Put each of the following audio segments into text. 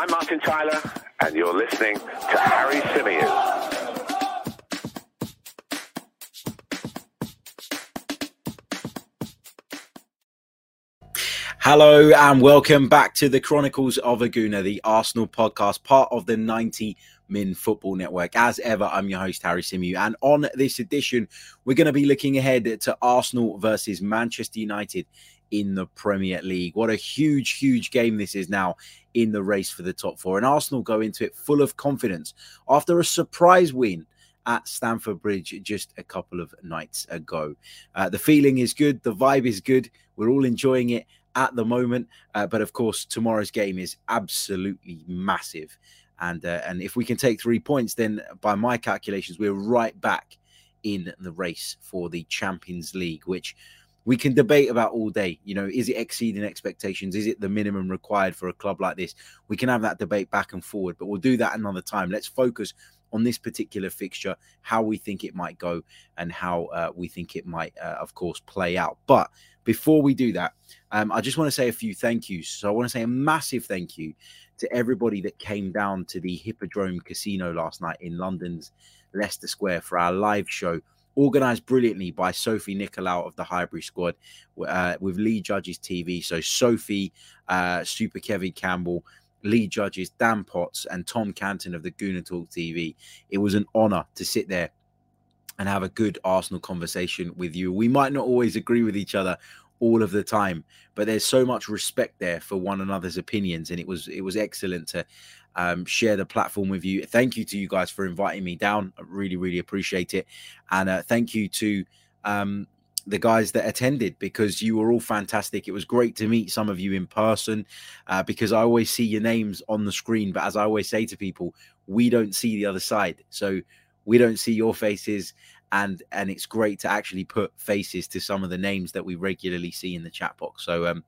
I'm Martin Tyler, and you're listening to Harry Symeou. Hello and welcome back to the Chronicles of a Gooner, the Arsenal podcast, part of the 90 Min Football Network. As ever, I'm your host, Harry Symeou. And on this edition, we're going to be looking ahead to Arsenal versus Manchester United in the Premier League. What a huge, huge game this is now in the race for the top four. And Arsenal go into it full of confidence after a surprise win at Stamford Bridge just a couple of nights ago. Uh, the feeling is good, the vibe is good. We're all enjoying it at the moment. Uh, but of course, tomorrow's game is absolutely massive. And uh, and if we can take three points, then by my calculations, we're right back in the race for the Champions League, which we can debate about all day. You know, is it exceeding expectations? Is it the minimum required for a club like this? We can have that debate back and forward, but we'll do that another time. Let's focus on this particular fixture, how we think it might go, and how uh, we think it might, uh, of course, play out. But before we do that, um, I just want to say a few thank yous. So I want to say a massive thank you to everybody that came down to the Hippodrome Casino last night in London's Leicester Square for our live show. Organized brilliantly by Sophie Nicolau of the Highbury squad uh, with Lee Judges TV. So, Sophie, uh, Super Kevin Campbell, Lee judges Dan Potts and Tom Canton of the Gooner Talk TV. It was an honor to sit there and have a good Arsenal conversation with you. We might not always agree with each other all of the time, but there's so much respect there for one another's opinions, and it was it was excellent to um, share the platform with you. Thank you to you guys for inviting me down. I really really appreciate it, and uh, thank you to um, the guys that attended because you were all fantastic. It was great to meet some of you in person uh, because I always see your names on the screen, but as I always say to people, we don't see the other side, so we don't see your faces and and it's great to actually put faces to some of the names that we regularly see in the chat box. So um,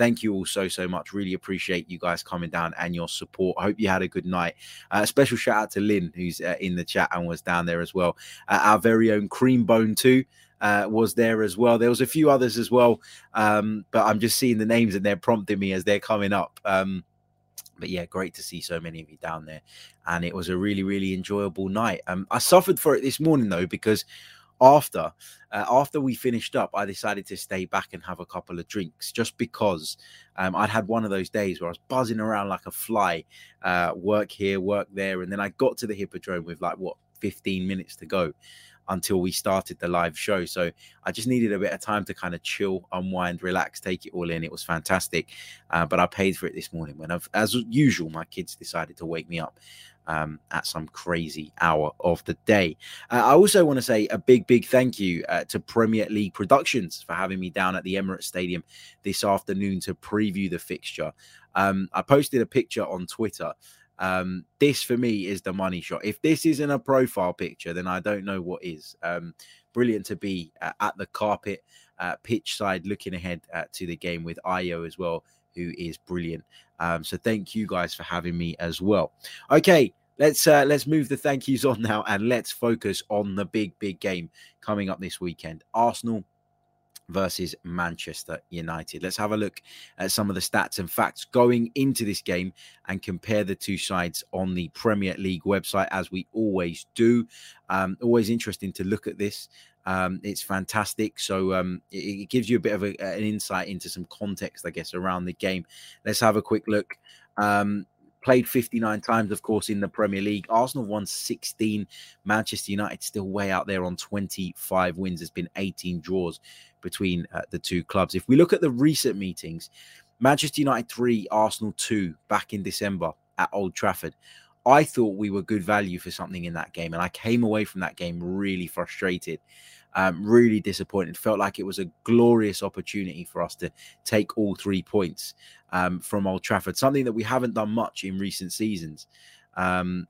thank you all so so much. Really appreciate you guys coming down and your support. I hope you had a good night. Uh, a special shout out to Lynn who's uh, in the chat and was down there as well. Uh, our very own Cream Bone too. Uh, was there as well. There was a few others as well, um, but I'm just seeing the names and they're prompting me as they're coming up. Um, but yeah, great to see so many of you down there. And it was a really, really enjoyable night. Um, I suffered for it this morning though, because after uh, after we finished up, I decided to stay back and have a couple of drinks just because um, I'd had one of those days where I was buzzing around like a fly, uh, work here, work there, and then I got to the hippodrome with like what 15 minutes to go until we started the live show. So I just needed a bit of time to kind of chill, unwind, relax, take it all in. It was fantastic. Uh, but I paid for it this morning when, I've, as usual, my kids decided to wake me up. Um, at some crazy hour of the day. Uh, I also want to say a big, big thank you uh, to Premier League Productions for having me down at the Emirates Stadium this afternoon to preview the fixture. Um, I posted a picture on Twitter um, this for me is the money shot. If this isn't a profile picture, then I don't know what is. Um, brilliant to be uh, at the carpet uh, pitch side, looking ahead uh, to the game with Ayo as well, who is brilliant. Um, so thank you guys for having me as well. Okay, let's uh, let's move the thank yous on now and let's focus on the big big game coming up this weekend. Arsenal versus Manchester United. Let's have a look at some of the stats and facts going into this game and compare the two sides on the Premier League website, as we always do. Um, always interesting to look at this. Um, it's fantastic. So um, it, it, gives you a bit of a, an insight into some context, I guess, around the game. Let's have a quick look. Um, played 59 times, of course, in the Premier League. Arsenal won 16. Manchester United still way out there on 25 wins. There's been 18 draws between uh, the two clubs. If we look at the recent meetings, Manchester United 3, Arsenal 2 back in December at Old Trafford. I thought we were good value for something in that game, and I came away from that game really frustrated, um, really disappointed. Felt like it was a glorious opportunity for us to take all three points um, from Old Trafford, something that we haven't done much in recent seasons. Um,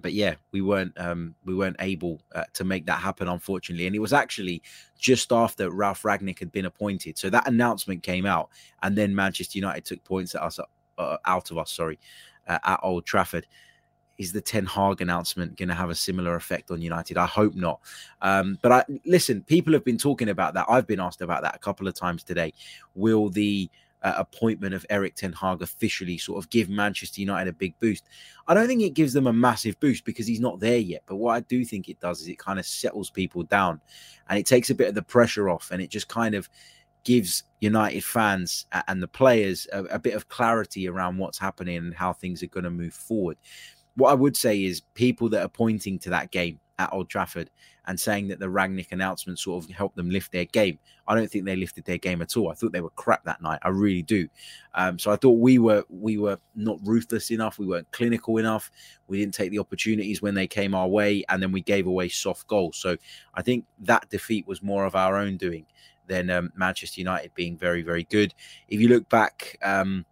but yeah, we weren't um, we weren't able uh, to make that happen, unfortunately. And it was actually just after Ralf Rangnick had been appointed, so that announcement came out, and then Manchester United took points at us uh, out of us. Sorry, uh, at Old Trafford. Is the Ten Hag announcement going to have a similar effect on United? I hope not. Um, but I listen. People have been talking about that. I've been asked about that a couple of times today. Will the uh, appointment of Erik Ten Hag officially sort of give Manchester United a big boost. I don't think it gives them a massive boost because he's not there yet. But what I do think it does is it kind of settles people down and it takes a bit of the pressure off and it just kind of gives United fans and the players a, a bit of clarity around what's happening and how things are going to move forward. What I would say is people that are pointing to that game at Old Trafford and saying that the Rangnick announcement sort of helped them lift their game. I don't think they lifted their game at all. I thought they were crap that night. I really do. Um, so I thought we were we were not ruthless enough. We weren't clinical enough. We didn't take the opportunities when they came our way, and then we gave away soft goals. So I think that defeat was more of our own doing than um, Manchester United being very very good. If you look back. Um,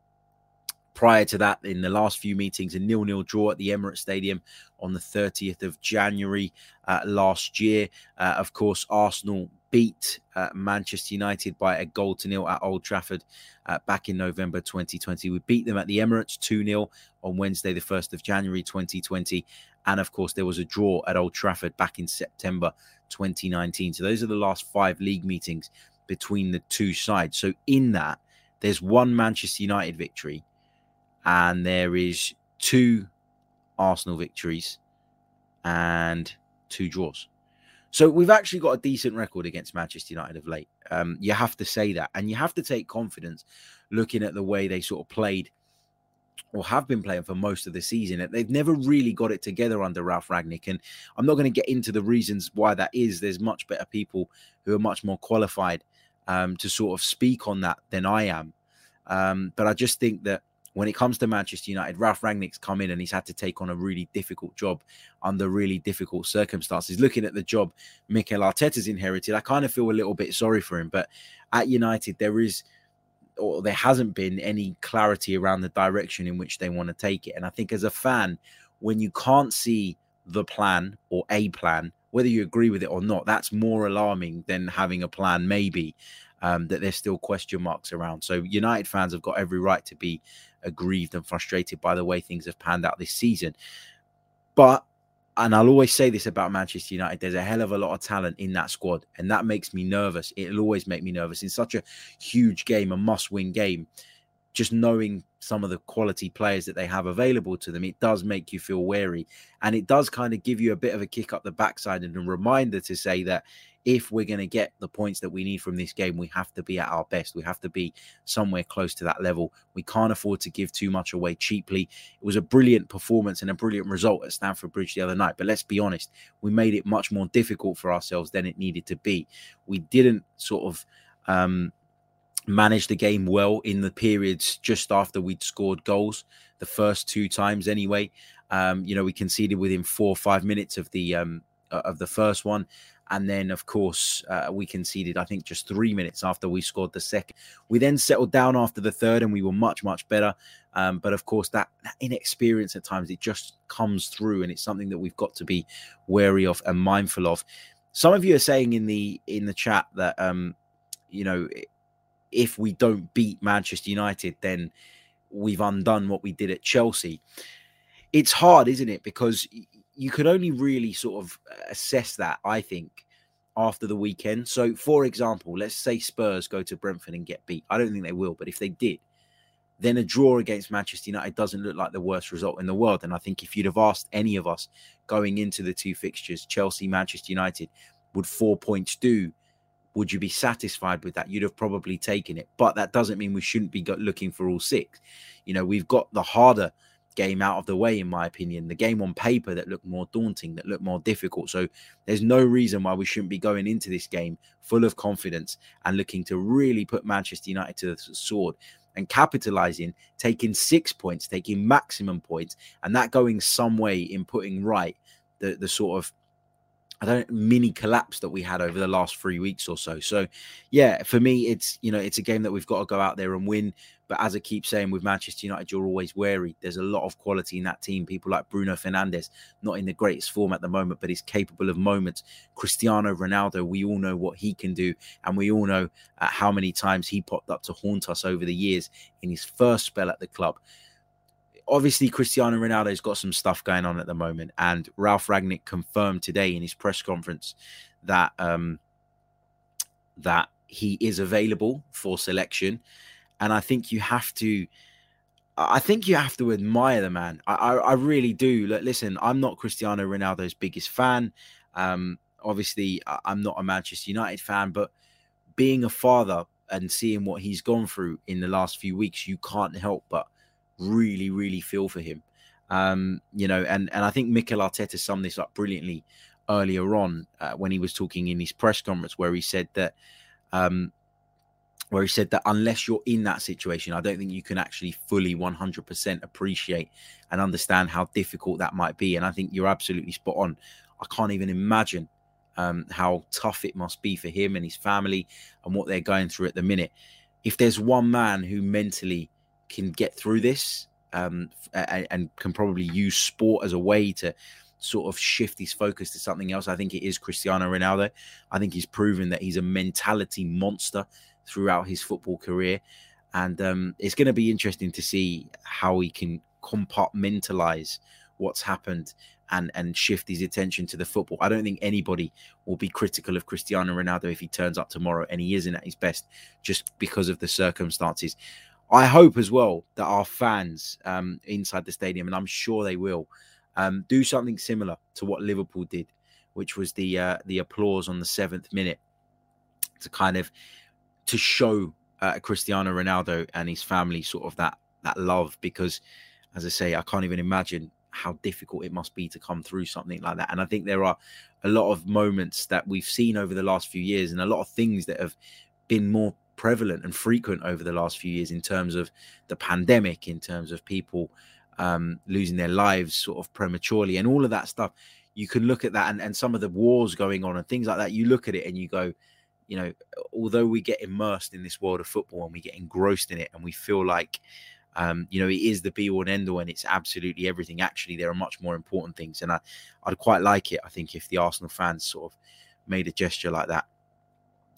prior to that, in the last few meetings, a nil-nil draw at the Emirates Stadium on the 30th of January uh, last year. Uh, of course, Arsenal beat uh, Manchester United by a goal to nil at Old Trafford uh, back in November 2020. We beat them at the Emirates 2 0 on Wednesday, the 1st of January 2020. And of course, there was a draw at Old Trafford back in September 2019. So those are the last five league meetings between the two sides. So in that, there's one Manchester United victory and there is two Arsenal victories and two draws. So we've actually got a decent record against Manchester United of late. Um, you have to say that, and you have to take confidence looking at the way they sort of played or have been playing for most of the season. They've never really got it together under Ralf Rangnick. and I'm not going to get into the reasons why that is. There's much better people who are much more qualified um, to sort of speak on that than I am. Um, but I just think that when it comes to Manchester United, Ralf Rangnick's come in and he's had to take on a really difficult job under really difficult circumstances. Looking at the job Mikel Arteta's inherited, I kind of feel a little bit sorry for him. But at United, there is or there hasn't been any clarity around the direction in which they want to take it. And I think as a fan, when you can't see the plan or a plan, whether you agree with it or not, that's more alarming than having a plan, maybe, um, that there's still question marks around. So United fans have got every right to be aggrieved and frustrated by the way things have panned out this season. But and I'll always say this about Manchester United there's a hell of a lot of talent in that squad, and that makes me nervous. It'll always make me nervous in such a huge game, a must win game. Just knowing some of the quality players that they have available to them, it does make you feel wary. And it does kind of give you a bit of a kick up the backside and a reminder to say that if we're going to get the points that we need from this game, we have to be at our best. We have to be somewhere close to that level. We can't afford to give too much away cheaply. It was a brilliant performance and a brilliant result at Stamford Bridge the other night. But let's be honest, we made it much more difficult for ourselves than it needed to be. We didn't sort of. Um, manage the game well in the periods just after we'd scored goals the first two times anyway um, you know we conceded within four or five minutes of the um, of the first one and then, of course, uh, we conceded, I think, just three minutes after we scored the second. We then settled down after the third and we were much, much better. Um, but of course, that, that, inexperience at times, it just comes through and it's something that we've got to be wary of and mindful of. Some of you are saying in the in the chat that um, you know, if we don't beat Manchester United, then we've undone what we did at Chelsea. It's hard, isn't it? Because you could only really sort of uh, assess that, I think, after the weekend. So, for example, let's say Spurs go to Brentford and get beat. I don't think they will, but if they did, then a draw against Manchester United doesn't look like the worst result in the world. And I think if you'd have asked any of us going into the two fixtures, Chelsea, Manchester United, would four points do? Would you be satisfied with that? You'd have probably taken it. But that doesn't mean we shouldn't be looking for all six. You know, we've got the harder game out of the way, in my opinion. The game on paper that looked more daunting, that looked more difficult. So there's no reason why we shouldn't be going into this game full of confidence and looking to really put Manchester United to the sword and capitalizing, taking six points, taking maximum points, and that going some way in putting right the, the sort of I don't mini collapse that we had over the last three weeks or so. So, yeah, for me, it's you know it's a game that we've got to go out there and win. But as I keep saying with Manchester United, you're always wary. There's a lot of quality in that team. People like Bruno Fernandes, not in the greatest form at the moment, but he's capable of moments. Cristiano Ronaldo, we all know what he can do, and we all know uh, how many times he popped up to haunt us over the years in his first spell at the club obviously Cristiano Ronaldo's got some stuff going on at the moment, and Ralf Rangnick confirmed today in his press conference that um, that he is available for selection, and I think you have to. I think you have to admire the man. I, I, I really do. Look, listen, I'm not Cristiano Ronaldo's biggest fan. Um, obviously, I'm not a Manchester United fan, but being a father and seeing what he's gone through in the last few weeks, you can't help but really, really feel for him. Um, you know, and and I think Mikel Arteta summed this up brilliantly earlier on uh, when he was talking in his press conference, where he said that um, where he said that unless you're in that situation, I don't think you can actually fully 100% appreciate and understand how difficult that might be. And I think you're absolutely spot on. I can't even imagine um, how tough it must be for him and his family and what they're going through at the minute. If there's one man who mentally can get through this um, and, and can probably use sport as a way to sort of shift his focus to something else, I think it is Cristiano Ronaldo. I think he's proven that he's a mentality monster throughout his football career. And um, it's going to be interesting to see how he can compartmentalize what's happened and and shift his attention to the football. I don't think anybody will be critical of Cristiano Ronaldo if he turns up tomorrow and he isn't at his best just because of the circumstances. I hope as well that our fans um, inside the stadium, and I'm sure they will, um, do something similar to what Liverpool did, which was the uh, the applause on the seventh minute to kind of to show uh, Cristiano Ronaldo and his family sort of that that love because, as I say, I can't even imagine how difficult it must be to come through something like that. And I think there are a lot of moments that we've seen over the last few years, and a lot of things that have been more prevalent and frequent over the last few years in terms of the pandemic, in terms of people um, losing their lives sort of prematurely, and all of that stuff. You can look at that and, and some of the wars going on and things like that. You look at it and you go, you know, although we get immersed in this world of football and we get engrossed in it and we feel like, um, you know, it is the be all and end all and it's absolutely everything. Actually, there are much more important things. And I, I'd quite like it, I think, if the Arsenal fans sort of made a gesture like that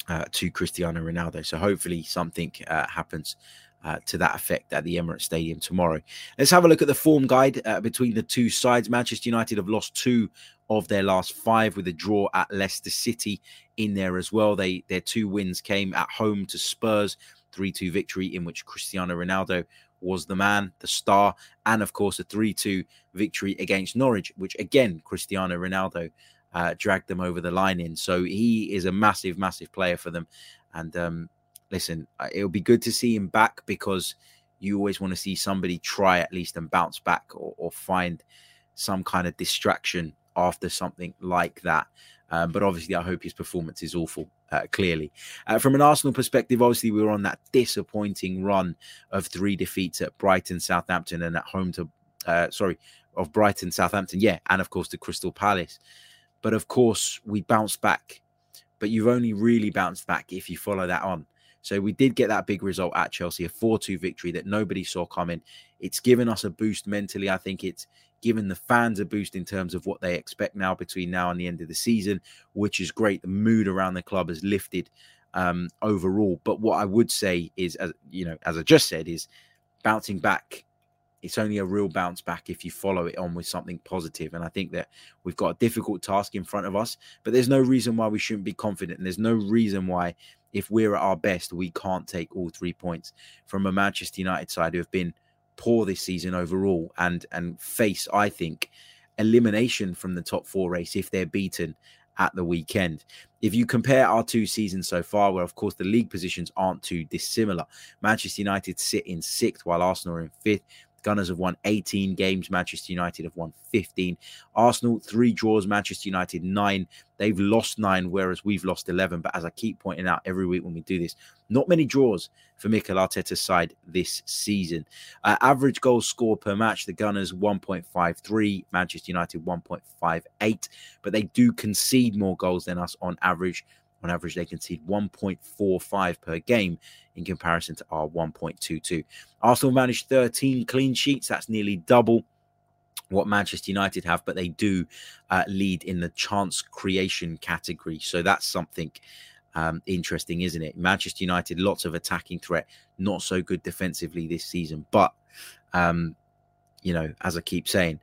uh, to Cristiano Ronaldo. So hopefully something uh, happens uh, to that effect at the Emirates Stadium tomorrow. Let's have a look at the form guide uh, between the two sides. Manchester United have lost two of their last five with a draw at Leicester City in there as well. They their two wins came at home to Spurs, 3-2 victory in which Cristiano Ronaldo was the man, the star, and of course a 3-2 victory against Norwich, which again Cristiano Ronaldo uh, dragged them over the line in. So he is a massive, massive player for them. And um, listen, it'll be good to see him back because you always want to see somebody try at least and bounce back or, or find some kind of distraction after something like that. Um, but obviously, I hope his performance is awful. Uh, clearly, uh, from an Arsenal perspective, obviously we were on that disappointing run of three defeats at Brighton, Southampton, and at home to uh, sorry of Brighton, Southampton, yeah, and of course to Crystal Palace. But of course, we bounced back. But you've only really bounced back if you follow that on. So we did get that big result at Chelsea, a 4 2 victory that nobody saw coming. It's given us a boost mentally. I think it's given the fans a boost in terms of what they expect now between now and the end of the season, which is great. The mood around the club has lifted um, overall. But what I would say is, as you know, as I just said, is bouncing back. It's only a real bounce back if you follow it on with something positive. And I think that we've got a difficult task in front of us, but there's no reason why we shouldn't be confident. And there's no reason why, if we're at our best, we can't take all three points from a Manchester United side who have been poor this season overall and and face, I think, elimination from the top four race if they're beaten at the weekend. If you compare our two seasons so far, where of course the league positions aren't too dissimilar, Manchester United sit in sixth while Arsenal are in fifth. Gunners have won 18 games. Manchester United have won 15. Arsenal, three draws. Manchester United, nine. They've lost nine, whereas we've lost 11. But as I keep pointing out every week when we do this, not many draws for Mikel Arteta's side this season. Uh, average goals scored per match, the Gunners 1.53, Manchester United 1.58. But they do concede more goals than us on average. On average, they concede 1.45 per game in comparison to our 1.22. Arsenal managed 13 clean sheets. That's nearly double what Manchester United have, but they do uh, lead in the chance creation category. So that's something um, interesting, isn't it? Manchester United, lots of attacking threat, not so good defensively this season. But, um, you know, as I keep saying,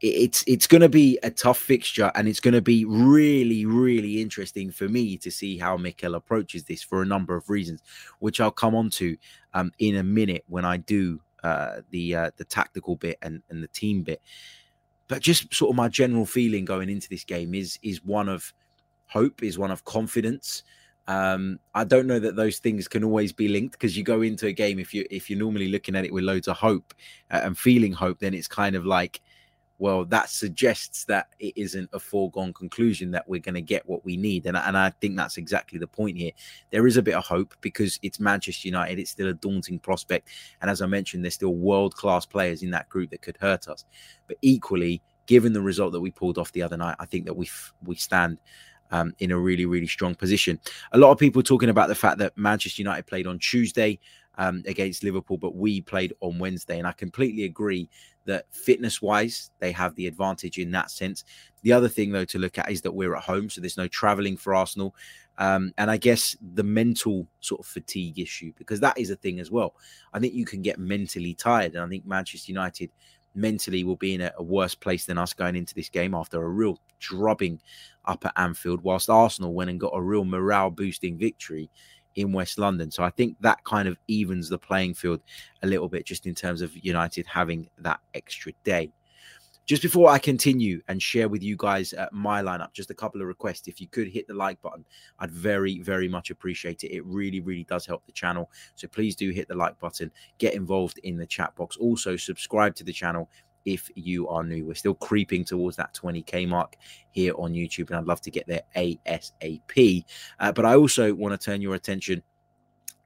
it's it's going to be a tough fixture and it's going to be really really interesting for me to see how Mikel approaches this for a number of reasons which I'll come on to um, in a minute when I do uh, the uh, the tactical bit and, and the team bit. But just sort of my general feeling going into this game is is one of hope, is one of confidence. Um, I don't know that those things can always be linked because you go into a game if you if you're normally looking at it with loads of hope uh, and feeling hope, then it's kind of like well, that suggests that it isn't a foregone conclusion that we're going to get what we need. And, and I think that's exactly the point here. There is a bit of hope because it's Manchester United. It's still a daunting prospect. And as I mentioned, there's still world class players in that group that could hurt us. But equally, given the result that we pulled off the other night, I think that we we stand um, in a really, really strong position. A lot of people talking about the fact that Manchester United played on Tuesday um, against Liverpool, but we played on Wednesday. And I completely agree that fitness wise, they have the advantage in that sense. The other thing, though, to look at is that we're at home, so there's no traveling for Arsenal. Um, and I guess the mental sort of fatigue issue, because that is a thing as well. I think you can get mentally tired. And I think Manchester United mentally will be in a, a worse place than us going into this game after a real drubbing up at Anfield, whilst Arsenal went and got a real morale boosting victory in West London. So I think that kind of evens the playing field a little bit just in terms of United having that extra day. Just before I continue and share with you guys uh, my lineup, just a couple of requests. If you could hit the like button, I'd very, very much appreciate it. It really, really does help the channel. So please do hit the like button, get involved in the chat box. Also, subscribe to the channel if you are new. We're still creeping towards that 20k mark here on YouTube, and I'd love to get there ASAP. Uh, but I also want to turn your attention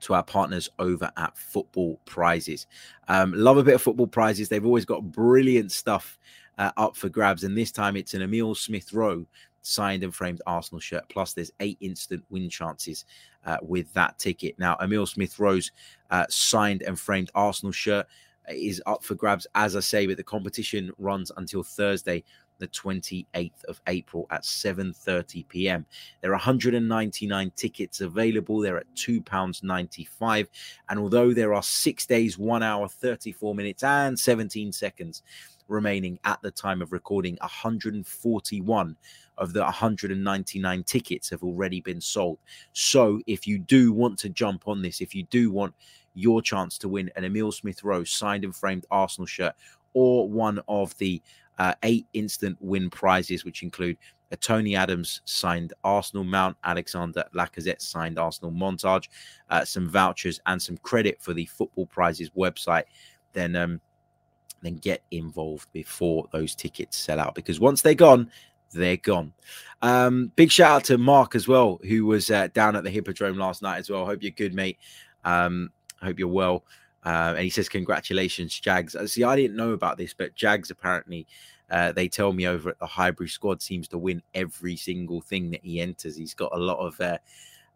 to our partners over at Football Prizes. Um, love a bit of football prizes. They've always got brilliant stuff uh, up for grabs, and this time it's an Emil Smith Rowe signed and framed Arsenal shirt. Plus, there's eight instant win chances uh, with that ticket. Now, Emil Smith Rowe's uh, signed and framed Arsenal shirt is up for grabs, as I say, but the competition runs until Thursday, the 28th of April at 7:30 p.m. There are 199 tickets available. They're at £2.95. And although there are six days, one hour, 34 minutes, and 17 seconds remaining at the time of recording, 141 of the 199 tickets have already been sold. So if you do want to jump on this, if you do want your chance to win an Emil Smith Rowe signed and framed Arsenal shirt or one of the uh, eight instant win prizes, which include a Tony Adams signed Arsenal mount, Alexander Lacazette signed Arsenal montage, uh, some vouchers, and some credit for the Football Prizes website, then um, then get involved before those tickets sell out because once they're gone, they're gone. Um, big shout out to Mark as well, who was uh, down at the Hippodrome last night as well. Hope you're good, mate. Um, I hope you're well. Uh, and he says, Congratulations, Jags. Uh, see, I didn't know about this, but Jags apparently, uh, they tell me over at the Highbury squad seems to win every single thing that he enters. He's got a lot of uh,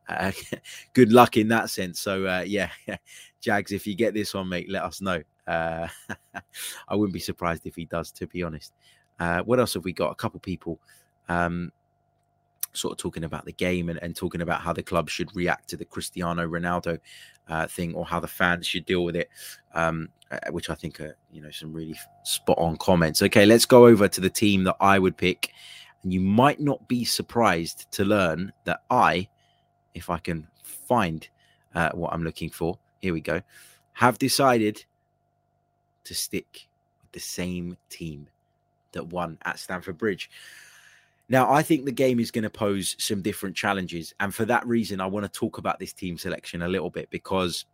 uh, good luck in that sense. So, uh, yeah, Jags, if you get this one, mate, let us know. I wouldn't be surprised if he does, to be honest. what else have we got? A couple people. Um, sort of talking about the game and, and talking about how the club should react to the Cristiano Ronaldo uh, thing or how the fans should deal with it, um, uh, which I think are you know some really spot on comments. Okay, let's go over to the team that I would pick, and you might not be surprised to learn that I, if I can find uh, what I'm looking for, here we go, have decided to stick with the same team that won at Stamford Bridge. Now, I think the game is going to pose some different challenges. And for that reason, I want to talk about this team selection a little bit because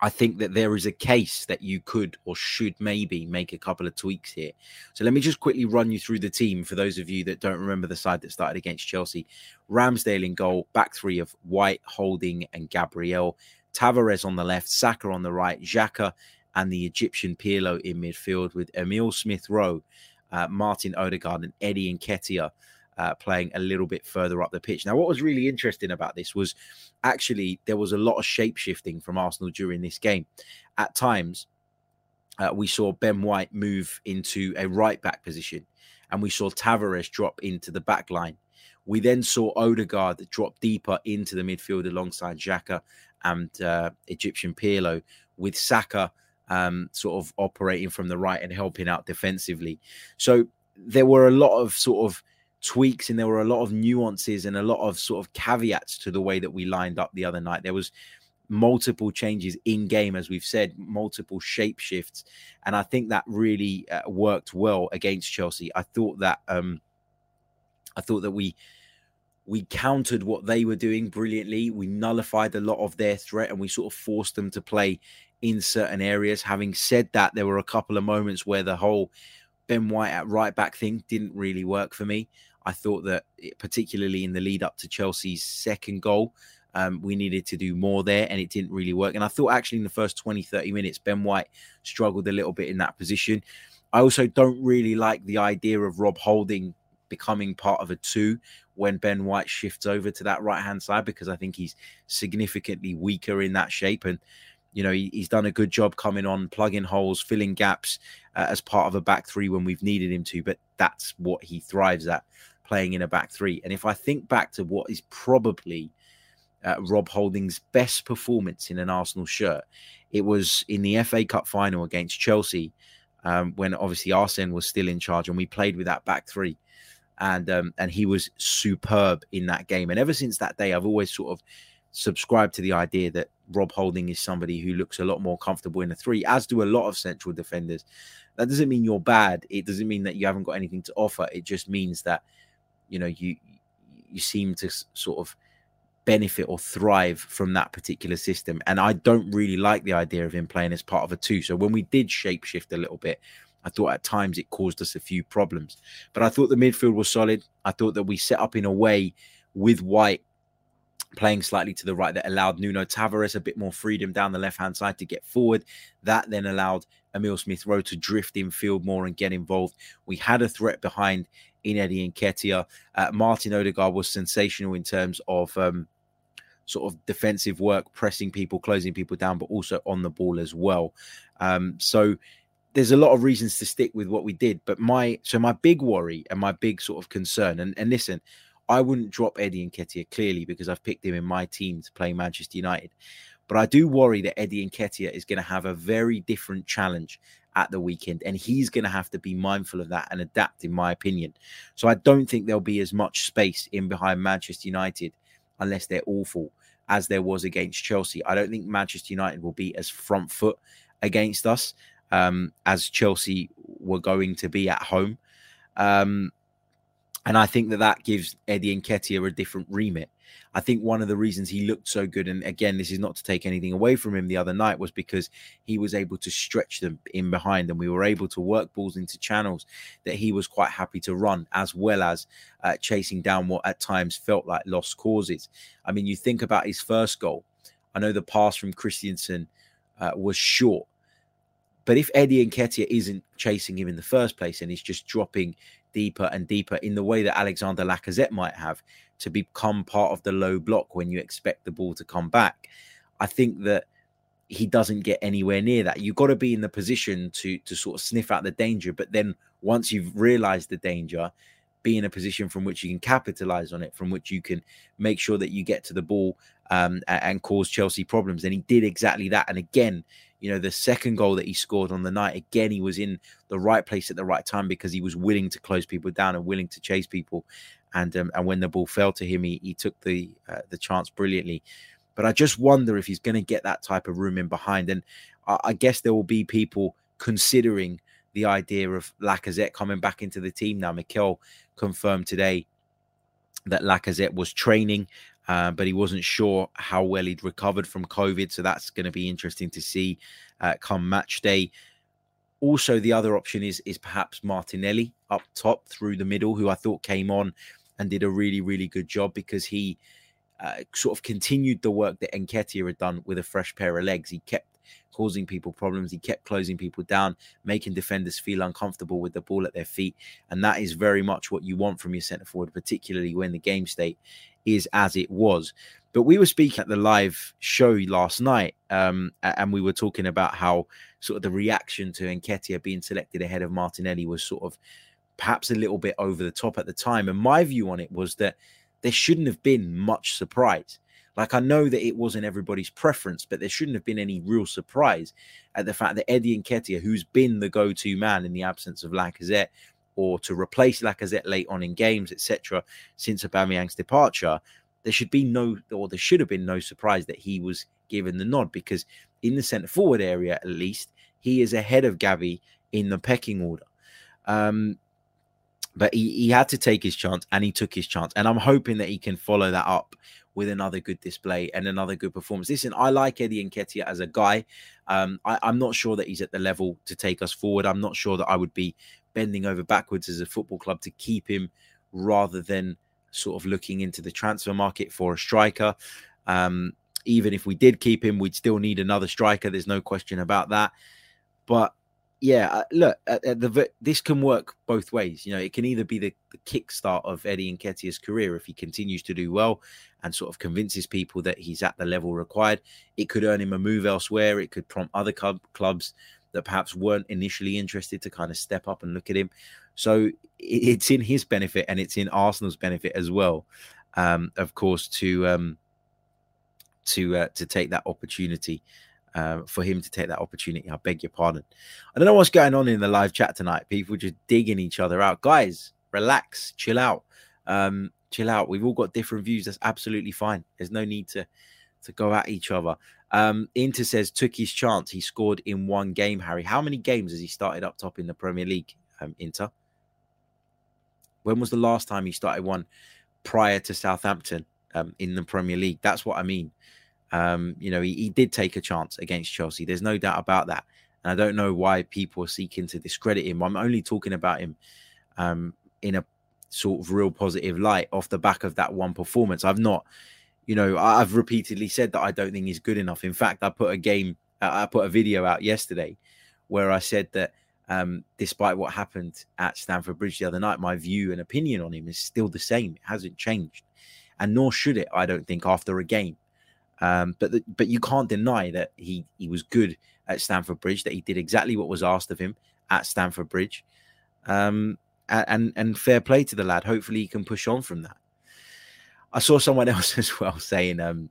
I think that there is a case that you could or should maybe make a couple of tweaks here. So let me just quickly run you through the team for those of you that don't remember the side that started against Chelsea. Ramsdale in goal, back three of White, Holding, and Gabriel. Tavares on the left, Saka on the right, Xhaka and the Egyptian Pirlo in midfield with Emil Smith Rowe uh, Martin Odegaard and Eddie Nketiah uh, playing a little bit further up the pitch. Now, what was really interesting about this was actually there was a lot of shape shifting from Arsenal during this game. At times, uh, we saw Ben White move into a right back position, and we saw Tavares drop into the back line. We then saw Odegaard drop deeper into the midfield alongside Xhaka and uh, Egyptian Pirlo, with Saka um, sort of operating from the right and helping out defensively. So there were a lot of sort of tweaks and there were a lot of nuances and a lot of sort of caveats to the way that we lined up the other night. There was multiple changes in game, as we've said, multiple shape shifts, and I think that really uh, worked well against Chelsea. I thought that um, I thought that we we countered what they were doing brilliantly. We nullified a lot of their threat, and we sort of forced them to play in certain areas. Having said that, there were a couple of moments where the whole Ben White at right back thing didn't really work for me. I thought that, particularly in the lead up to Chelsea's second goal, um, we needed to do more there and it didn't really work. And I thought actually in the first 20, 30 minutes, Ben White struggled a little bit in that position. I also don't really like the idea of Rob Holding becoming part of a two when Ben White shifts over to that right hand side because I think he's significantly weaker in that shape. And, you know, he, he's done a good job coming on, plugging holes, filling gaps uh, as part of a back three when we've needed him to. But that's what he thrives at playing in a back three. And if I think back to what is probably uh, Rob Holding's best performance in an Arsenal shirt. It was in the FA Cup final against Chelsea, um, when obviously Arsene was still in charge, and we played with that back three, and um, and he was superb in that game. And ever since that day, I've always sort of subscribed to the idea that Rob Holding is somebody who looks a lot more comfortable in a three, as do a lot of central defenders. That doesn't mean you're bad. It doesn't mean that you haven't got anything to offer. It just means that you know you you seem to sort of benefit or thrive from that particular system. And I don't really like the idea of him playing as part of a two. So when we did shapeshift a little bit, I thought at times it caused us a few problems. But I thought the midfield was solid. I thought that we set up in a way with White playing slightly to the right that allowed Nuno Tavares a bit more freedom down the left hand side to get forward. That then allowed Emil Smith Rowe to drift in field more and get involved. We had a threat behind in Eddie Nketiah. Uh, Martin Odegaard was sensational in terms of um, sort of defensive work, pressing people, closing people down, but also on the ball as well. Um, so there's a lot of reasons to stick with what we did. But my so my big worry and my big sort of concern, and, and listen, I wouldn't drop Eddie and Nketiah clearly because I've picked him in my team to play Manchester United. But I do worry that Eddie and Nketiah is going to have a very different challenge at the weekend, and he's going to have to be mindful of that and adapt, in my opinion. So I don't think there'll be as much space in behind Manchester United unless they're awful as there was against Chelsea. I don't think Manchester United will be as front foot against us um, as Chelsea were going to be at home. Um, and I think that that gives Eddie Nketiah a different remit. I think one of the reasons he looked so good, and again, this is not to take anything away from him the other night, was because he was able to stretch them in behind, and we were able to work balls into channels that he was quite happy to run, as well as uh, chasing down what at times felt like lost causes. I mean, you think about his first goal. I know the pass from Christensen uh, was short, but if Eddie Nketiah isn't chasing him in the first place and he's just dropping deeper and deeper in the way that Alexander Lacazette might have to become part of the low block when you expect the ball to come back. I think that he doesn't get anywhere near that. You've got to be in the position to to sort of sniff out the danger, but then once you've realized the danger, be in a position from which you can capitalize on it, from which you can make sure that you get to the ball um, and, and cause Chelsea problems. And he did exactly that. And again, you know, the second goal that he scored on the night, again, he was in the right place at the right time because he was willing to close people down and willing to chase people. And um, and when the ball fell to him, he, he took the uh, the chance brilliantly. But I just wonder if he's going to get that type of room in behind. And I, I guess there will be people considering the idea of Lacazette coming back into the team now. Mikel confirmed today that Lacazette was training uh, but he wasn't sure how well he'd recovered from COVID. So that's going to be interesting to see uh, come match day. Also, the other option is is perhaps Martinelli up top through the middle, who I thought came on and did a really really good job because he uh, sort of continued the work that Nketiah had done with a fresh pair of legs. He kept causing people problems. He kept closing people down, making defenders feel uncomfortable with the ball at their feet. And that is very much what you want from your centre forward, particularly when the game state is as it was. But we were speaking at the live show last night, um, and we were talking about how sort of the reaction to Nketiah being selected ahead of Martinelli was sort of perhaps a little bit over the top at the time. And my view on it was that there shouldn't have been much surprise. Like I know that it wasn't everybody's preference, but there shouldn't have been any real surprise at the fact that Eddie Nketiah, who's been the go-to man in the absence of Lacazette, or to replace Lacazette late on in games, etc., since Aubameyang's departure, there should be no, or there should have been no surprise that he was given the nod because in the centre forward area, at least, he is ahead of Gabby in the pecking order. Um, but he, he had to take his chance and he took his chance. And I'm hoping that he can follow that up with another good display and another good performance. Listen, I like Eddie Nketiah as a guy. Um, I, I'm not sure that he's at the level to take us forward. I'm not sure that I would be bending over backwards as a football club to keep him rather than sort of looking into the transfer market for a striker. Um, even if we did keep him, we'd still need another striker. There's no question about that. But yeah, uh, look, at, at the this can work both ways. You know, it can either be the, the kickstart of Eddie Nketiah's career if he continues to do well and sort of convinces people that he's at the level required. It could earn him a move elsewhere. It could prompt other club, clubs that perhaps weren't initially interested to kind of step up and look at him. So it's in his benefit and it's in Arsenal's benefit as well, um, of course, to um, to uh, to take that opportunity. Uh, for him to take that opportunity, I beg your pardon. I don't know what's going on in the live chat tonight. People just digging each other out. Guys, relax, chill out, um, chill out. We've all got different views. That's absolutely fine. There's no need to to go at each other. Um, Inter says took his chance. He scored in one game. Harry, how many games has he started up top in the Premier League? Um, Inter. When was the last time he started one prior to Southampton um, in the Premier League? That's what I mean. Um, you know, he, he did take a chance against Chelsea. There's no doubt about that. And I don't know why people are seeking to discredit him. I'm only talking about him um, in a sort of real positive light off the back of that one performance. I've not, you know, I've repeatedly said that I don't think he's good enough. In fact, I put a game, I put a video out yesterday where I said that um, despite what happened at Stamford Bridge the other night, my view and opinion on him is still the same. It hasn't changed, and nor should it. I don't think after a game. Um, but the, but you can't deny that he he was good at Stamford Bridge. That he did exactly what was asked of him at Stamford Bridge. Um, and and fair play to the lad. Hopefully, he can push on from that. I saw someone else as well saying um,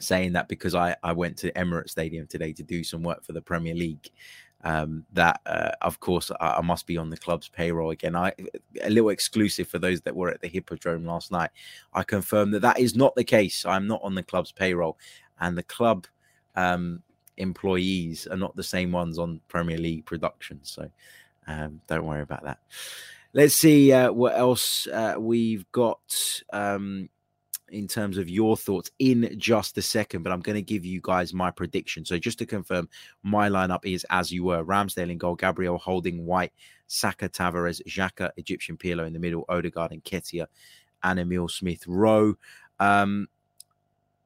saying that because I I went to Emirates Stadium today to do some work for the Premier League um, that uh, of course I, I, must be on the club's payroll again. I a little exclusive for those that were at the Hippodrome last night. I confirm that that is not the case. I'm not on the club's payroll, and the club um, employees are not the same ones on Premier League production. So um, don't worry about that. Let's see uh, what else uh, we've got. Um, in terms of your thoughts in just a second, but I'm going to give you guys my prediction. So just to confirm, my lineup is as you were: Ramsdale in goal, Gabriel Holding, White, Saka, Tavares, Xhaka, Egyptian Pirlo in the middle, Odegaard and Nketiah, and Emil Smith Rowe. Um,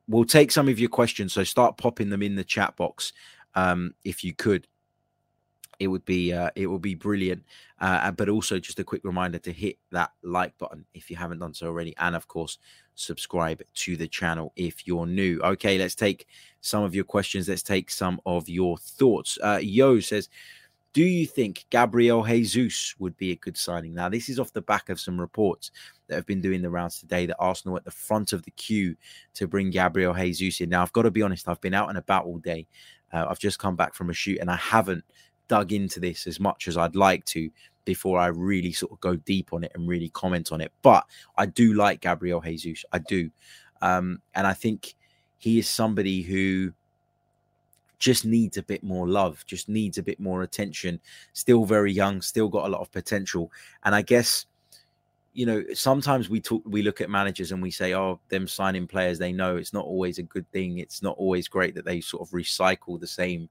we'll take some of your questions, so start popping them in the chat box um, if you could it would be uh, it would be brilliant. Uh, but also just a quick reminder to hit that like button if you haven't done so already, and of course subscribe to the channel if you're new. Okay, let's take some of your questions. Let's take some of your thoughts. Uh, Yo says. Do you think Gabriel Jesus would be a good signing? Now, this is off the back of some reports that have been doing the rounds today that Arsenal at the front of the queue to bring Gabriel Jesus in. Now, I've got to be honest, I've been out and about all day. Uh, I've just come back from a shoot and I haven't dug into this as much as I'd like to before I really sort of go deep on it and really comment on it. But I do like Gabriel Jesus. I do. Um, and I think he is somebody who just needs a bit more love, just needs a bit more attention. Still very young, still got a lot of potential. And I guess, you know, sometimes we talk, we look at managers and we say, oh, them signing players, they know it's not always a good thing. It's not always great that they sort of recycle the same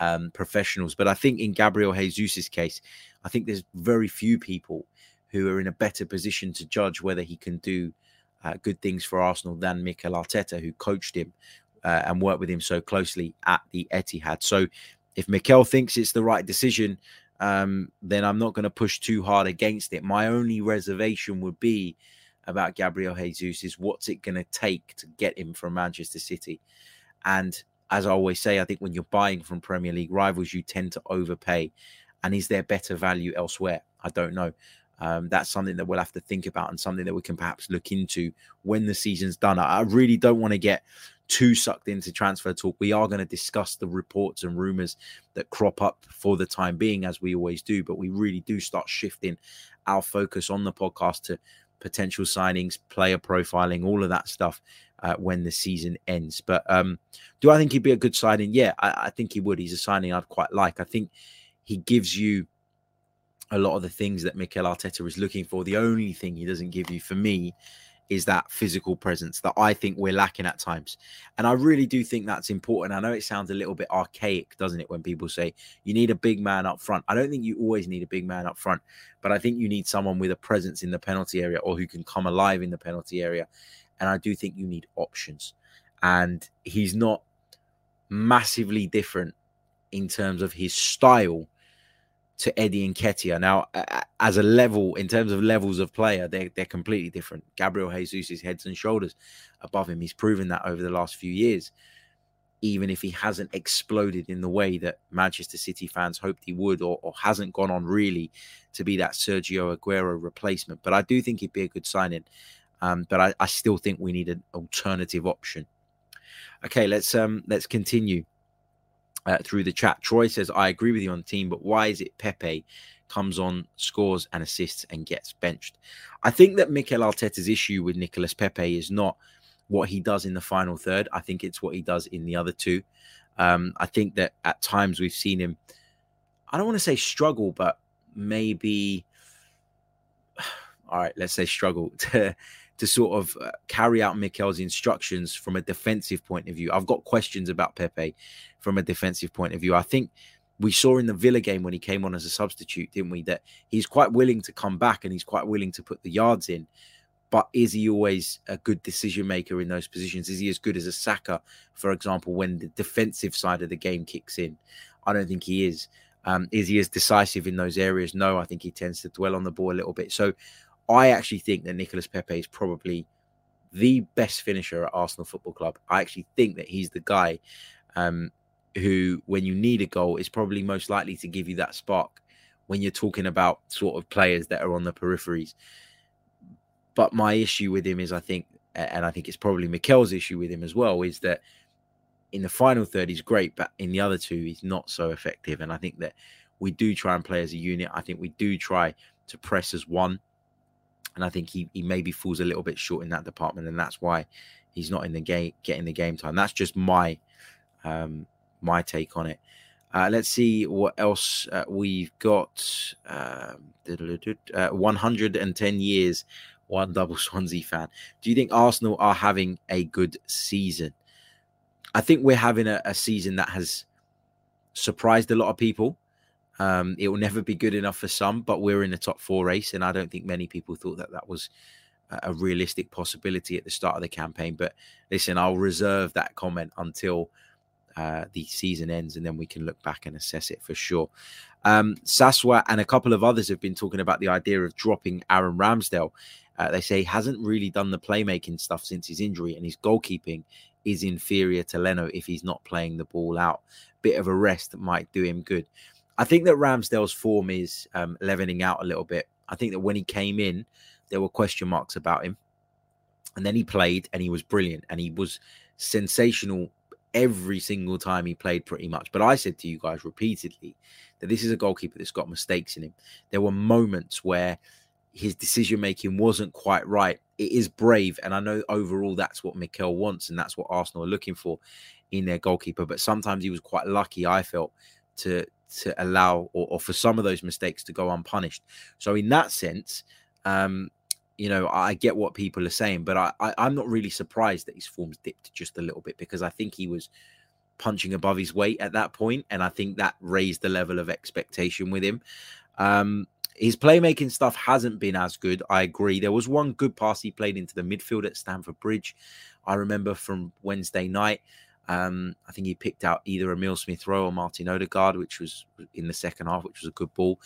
um, professionals. But I think in Gabriel Jesus's case, I think there's very few people who are in a better position to judge whether he can do uh, good things for Arsenal than Mikel Arteta, who coached him uh, and worked with him so closely at the Etihad. So if Mikel thinks it's the right decision, um, then I'm not going to push too hard against it. My only reservation would be about Gabriel Jesus is what's it going to take to get him from Manchester City? And as I always say, I think when you're buying from Premier League rivals, you tend to overpay. And is there better value elsewhere? I don't know. Um, that's something that we'll have to think about and something that we can perhaps look into when the season's done. I, really don't want to get too sucked into transfer talk. We are going to discuss the reports and rumors that crop up for the time being, as we always do. But we really do start shifting our focus on the podcast to potential signings, player profiling, all of that stuff uh, when the season ends. But um, do I think he'd be a good signing? Yeah, I, I think he would. He's a signing I'd quite like. I think he gives you a lot of the things that Mikel Arteta is looking for. The only thing he doesn't give you, for me, is that physical presence that I think we're lacking at times. And I really do think that's important. I know it sounds a little bit archaic, doesn't it, when people say you need a big man up front. I don't think you always need a big man up front, but I think you need someone with a presence in the penalty area or who can come alive in the penalty area. And I do think you need options. And he's not massively different in terms of his style to Eddie Nketiah. Now, as a level, in terms of levels of player, they're, they're completely different. Gabriel Jesus is heads and shoulders above him. He's proven that over the last few years, even if he hasn't exploded in the way that Manchester City fans hoped he would, or, or hasn't gone on really to be that Sergio Aguero replacement. But I do think he'd be a good signing. Um, but I, I still think we need an alternative option. Okay, let's um let's continue uh, through the chat. Troy says, I agree with you on the team, but why is it Pepe comes on, scores and assists and gets benched? I think that Mikel Arteta's issue with Nicolas Pepe is not what he does in the final third. I think it's what he does in the other two. Um, I think that at times we've seen him, I don't want to say struggle, but maybe, all right, let's say struggle to to sort of uh, carry out Mikel's instructions from a defensive point of view. I've got questions about Pepe from a defensive point of view. I think we saw in the Villa game when he came on as a substitute, didn't we, that he's quite willing to come back and he's quite willing to put the yards in. But is he always a good decision maker in those positions? Is he as good as a Saka, for example, when the defensive side of the game kicks in? I don't think he is. Um, is he as decisive in those areas? No, I think he tends to dwell on the ball a little bit. So I actually think that Nicolas Pepe is probably the best finisher at Arsenal Football Club. I actually think that he's the guy um, who, when you need a goal, is probably most likely to give you that spark when you're talking about sort of players that are on the peripheries. But my issue with him is, I think, and I think it's probably Mikel's issue with him as well, is that in the final third he's great, but in the other two he's not so effective. And I think that we do try and play as a unit. I think we do try to press as one and I think he he maybe falls a little bit short in that department, and that's why he's not in the game getting the game time. That's just my um, my take on it. Uh, let's see what else uh, we've got. Um, uh, 110 years, one double Swansea fan. Do you think Arsenal are having a good season? I think we're having a, a season that has surprised a lot of people. Um, it will never be good enough for some, but we're in the top four race, and I don't think many people thought that that was a realistic possibility at the start of the campaign. But listen, I'll reserve that comment until uh, the season ends, and then we can look back and assess it for sure. Um, Saswa and a couple of others have been talking about the idea of dropping Aaron Ramsdale. Uh, they say he hasn't really done the playmaking stuff since his injury, and his goalkeeping is inferior to Leno if he's not playing the ball out. Bit of a rest might do him good. I think that Ramsdale's form is um, leveling out a little bit. I think that when he came in, there were question marks about him. And then he played and he was brilliant and he was sensational every single time he played, pretty much. But I said to you guys repeatedly that this is a goalkeeper that's got mistakes in him. There were moments where his decision making wasn't quite right. It is brave, and I know overall that's what Mikel wants, and that's what Arsenal are looking for in their goalkeeper. But sometimes he was quite lucky, I felt, to to allow or, or, for some of those mistakes to go unpunished. So in that sense, um, you know, I get what people are saying, but I, I am not really surprised that his form's dipped just a little bit because I think he was punching above his weight at that point, and I think that raised the level of expectation with him. Um, his playmaking stuff hasn't been as good. I agree. There was one good pass he played into the midfield at Stamford Bridge. I remember from Wednesday night. Um, I think he picked out either Emile Smith Rowe or Martin Odegaard, which was in the second half, which was a good ball.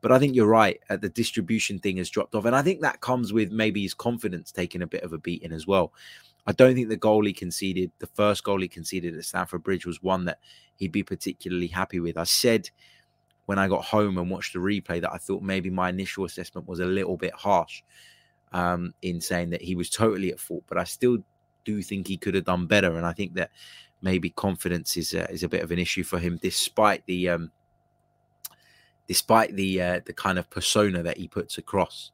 But I think you're right. Uh, the distribution thing has dropped off. And I think that comes with maybe his confidence taking a bit of a beating as well. I don't think the goal he conceded, the first goal he conceded at Stamford Bridge, was one that he'd be particularly happy with. I said when I got home and watched the replay that I thought maybe my initial assessment was a little bit harsh um, in saying that he was totally at fault, but I still do think he could have done better. And I think that maybe confidence is is a bit of an issue for him, despite the um, despite the uh, the kind of persona that he puts across.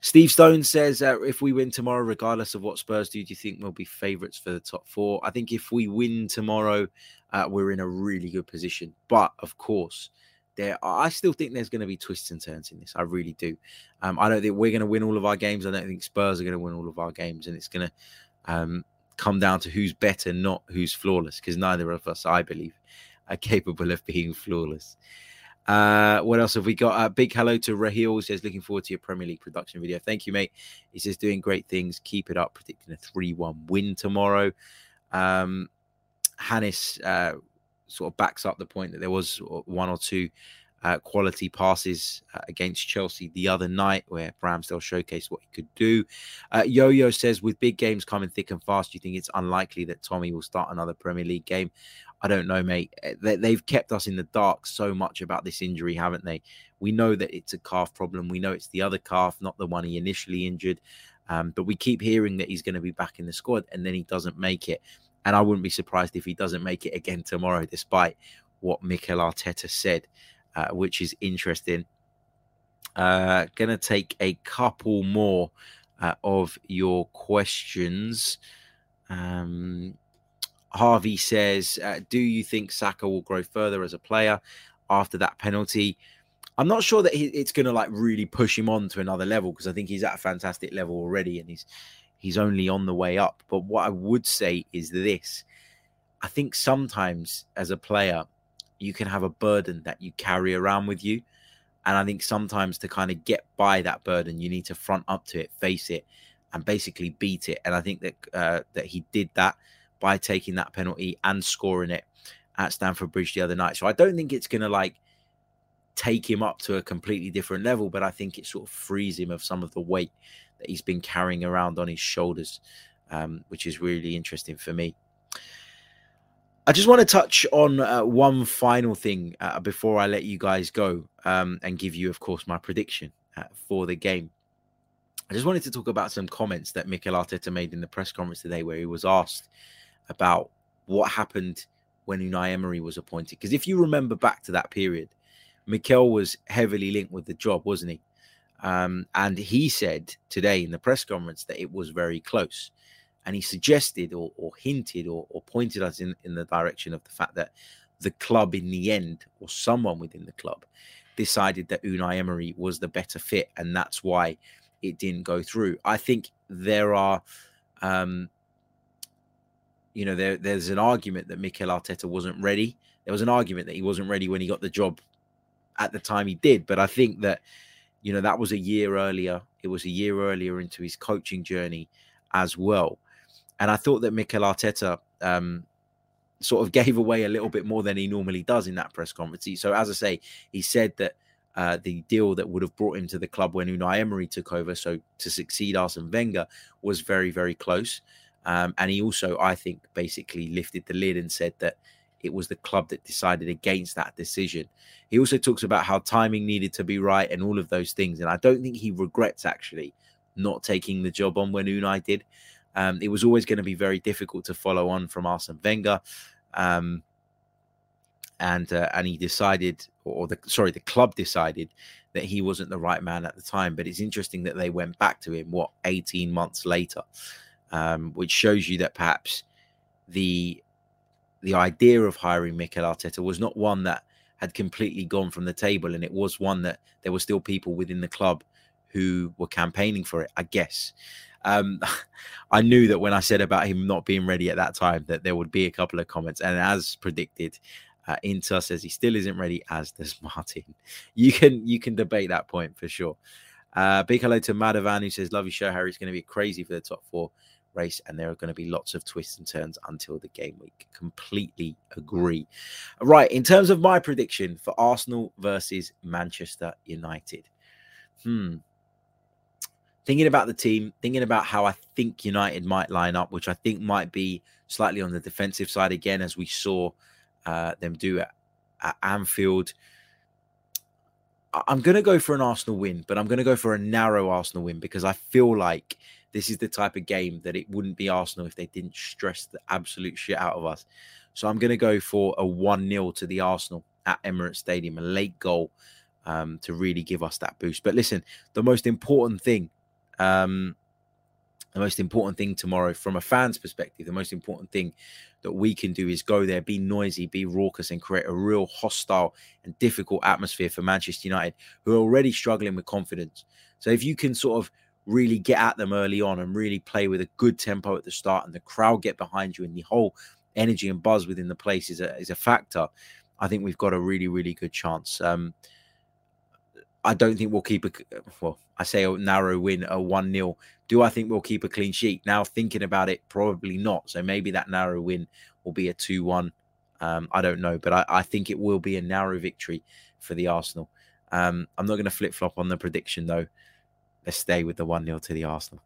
Steve Stone says, uh, if we win tomorrow, regardless of what Spurs do, do you think we'll be favourites for the top four? I think if we win tomorrow, uh, we're in a really good position. But of course, there I still think there's going to be twists and turns in this. I really do. Um, I don't think we're going to win all of our games. I don't think Spurs are going to win all of our games, and it's going to um, come down to who's better, not who's flawless, because neither of us, I believe, are capable of being flawless. Uh, what else have we got? Uh, big hello to Rahil. Says looking forward to your Premier League production video. Thank you, mate. He says doing great things. Keep it up. Predicting a three-one win tomorrow. Um, Hannes uh, sort of backs up the point that there was one or two uh, quality passes uh, against Chelsea the other night where Ramsdale showcased what he could do. Uh, Yo Yo says, with big games coming thick and fast, do you think it's unlikely that Tommy will start another Premier League game? I don't know, mate. Eh, they, have kept us in the dark so much about this injury, haven't they? We know that it's a calf problem. We know it's the other calf, not the one he initially injured. Um, but we keep hearing that he's going to be back in the squad and then he doesn't make it. And I wouldn't be surprised if he doesn't make it again tomorrow, despite what Mikel Arteta said, uh, which is interesting. Uh, gonna take a couple more uh, of your questions. Um, Harvey says, uh, "Do you think Saka will grow further as a player after that penalty?" I'm not sure that he, it's going to like really push him on to another level because I think he's at a fantastic level already, and he's he's only on the way up. But what I would say is this I think sometimes as a player, you can have a burden that you carry around with you. And I think sometimes to kind of get by that burden, you need to front up to it, face it, and basically beat it. And I think that uh, that he did that by taking that penalty and scoring it at Stamford Bridge the other night. So I don't think it's going to like take him up to a completely different level, but I think it sort of frees him of some of the weight that he's been carrying around on his shoulders, um, which is really interesting for me. I just want to touch on uh, one final thing uh, before I let you guys go um, and give you, of course, my prediction uh, for the game. I just wanted to talk about some comments that Mikel Arteta made in the press conference today, where he was asked about what happened when Unai Emery was appointed. Because if you remember back to that period, Mikel was heavily linked with the job, wasn't he? Um, and he said today in the press conference that it was very close. And he suggested or, or hinted or, or, pointed us in, in the direction of the fact that the club in the end, or someone within the club, decided that Unai Emery was the better fit. And that's why it didn't go through. I think there are, um, you know, there, there's an argument that Mikel Arteta wasn't ready. There was an argument that he wasn't ready when he got the job at the time he did. But I think that you know, that was a year earlier. It was a year earlier into his coaching journey as well. And I thought that Mikel Arteta um, sort of gave away a little bit more than he normally does in that press conference. So, as I say, he said that uh, the deal that would have brought him to the club when Unai Emery took over, so to succeed Arsene Wenger, was very, very close. Um, and he also, I think, basically lifted the lid and said that it was the club that decided against that decision. He also talks about how timing needed to be right and all of those things. And I don't think he regrets actually not taking the job on when Unai did. Um, it was always going to be very difficult to follow on from Arsene Wenger. Um, and uh, and he decided, or the sorry, the club decided that he wasn't the right man at the time. But it's interesting that they went back to him what 18 months later, um, which shows you that perhaps the the idea of hiring Mikel Arteta was not one that had completely gone from the table, and it was one that there were still people within the club who were campaigning for it. I guess. Um, I knew that when I said about him not being ready at that time, that there would be a couple of comments, and as predicted, uh, Inter says he still isn't ready, as does Martin. You can you can debate that point for sure. Uh, big hello to Madavan who says, "Love your show, Harry. It's going to be crazy for the top four race, and there are going to be lots of twists and turns until the game week. Completely agree. Right, in terms of my prediction for Arsenal versus Manchester United, hmm. Thinking about the team, thinking about how I think United might line up, which I think might be slightly on the defensive side again, as we saw uh, them do at, at Anfield. I'm going to go for an Arsenal win, but I'm going to go for a narrow Arsenal win because I feel like this is the type of game that it wouldn't be Arsenal if they didn't stress the absolute shit out of us. So I'm going to go for a 1 0 to the Arsenal at Emirates Stadium, a late goal um, to really give us that boost. But listen, the most important thing Um, the most important thing tomorrow, from a fan's perspective, the most important thing that we can do is go there, be noisy, be raucous, and create a real hostile and difficult atmosphere for Manchester United, who are already struggling with confidence. So if you can sort of really get at them early on and really play with a good tempo at the start, and the crowd get behind you, and the whole energy and buzz within the place is a is a factor. I think we've got a really really good chance. Um, I don't think we'll keep a well. I say a narrow win, a one 0 Do I think we'll keep a clean sheet? Now thinking about it, probably not. So maybe that narrow win will be a two one. Um, I don't know, but I, I, think it will be a narrow victory for the Arsenal. Um, I'm not going to flip flop on the prediction though. Stay with the one 0 to the Arsenal.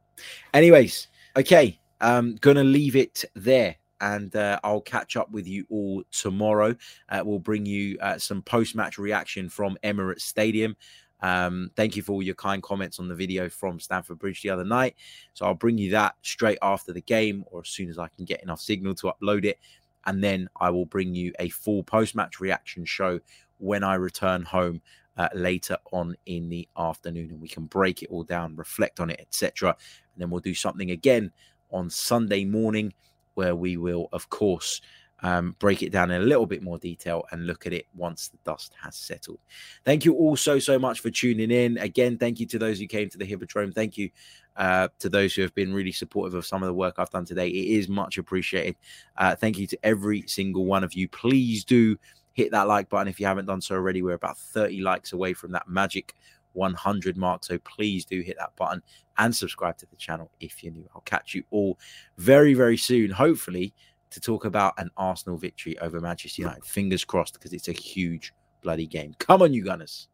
Anyways, okay, um, gonna leave it there and uh, I'll catch up with you all tomorrow. Uh, we'll bring you uh, some post match reaction from Emirates Stadium. Um, thank you for all your kind comments on the video from Stamford Bridge the other night. So I'll bring you that straight after the game or as soon as I can get enough signal to upload it. And then I will bring you a full post match reaction show when I return home uh, later on in the afternoon. And we can break it all down, reflect on it, etc. And then we'll do something again on Sunday morning where we will, of course, um, break it down in a little bit more detail and look at it once the dust has settled. Thank you all so, so much for tuning in. Again, thank you to those who came to the Hippodrome. Thank you uh, to those who have been really supportive of some of the work I've done today. It is much appreciated. Uh, thank you to every single one of you. Please do hit that like button if you haven't done so already. We're about 30 likes away from that magic 100 mark. So please do hit that button and subscribe to the channel if you're new. I'll catch you all very, very soon. Hopefully, to talk about an Arsenal victory over Manchester United. Fingers crossed, because it's a huge bloody game. Come on, you Gunners.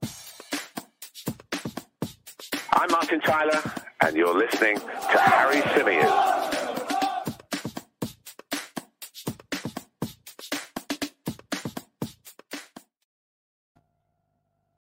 I'm Martin Tyler, and you're listening to Harry Symeou.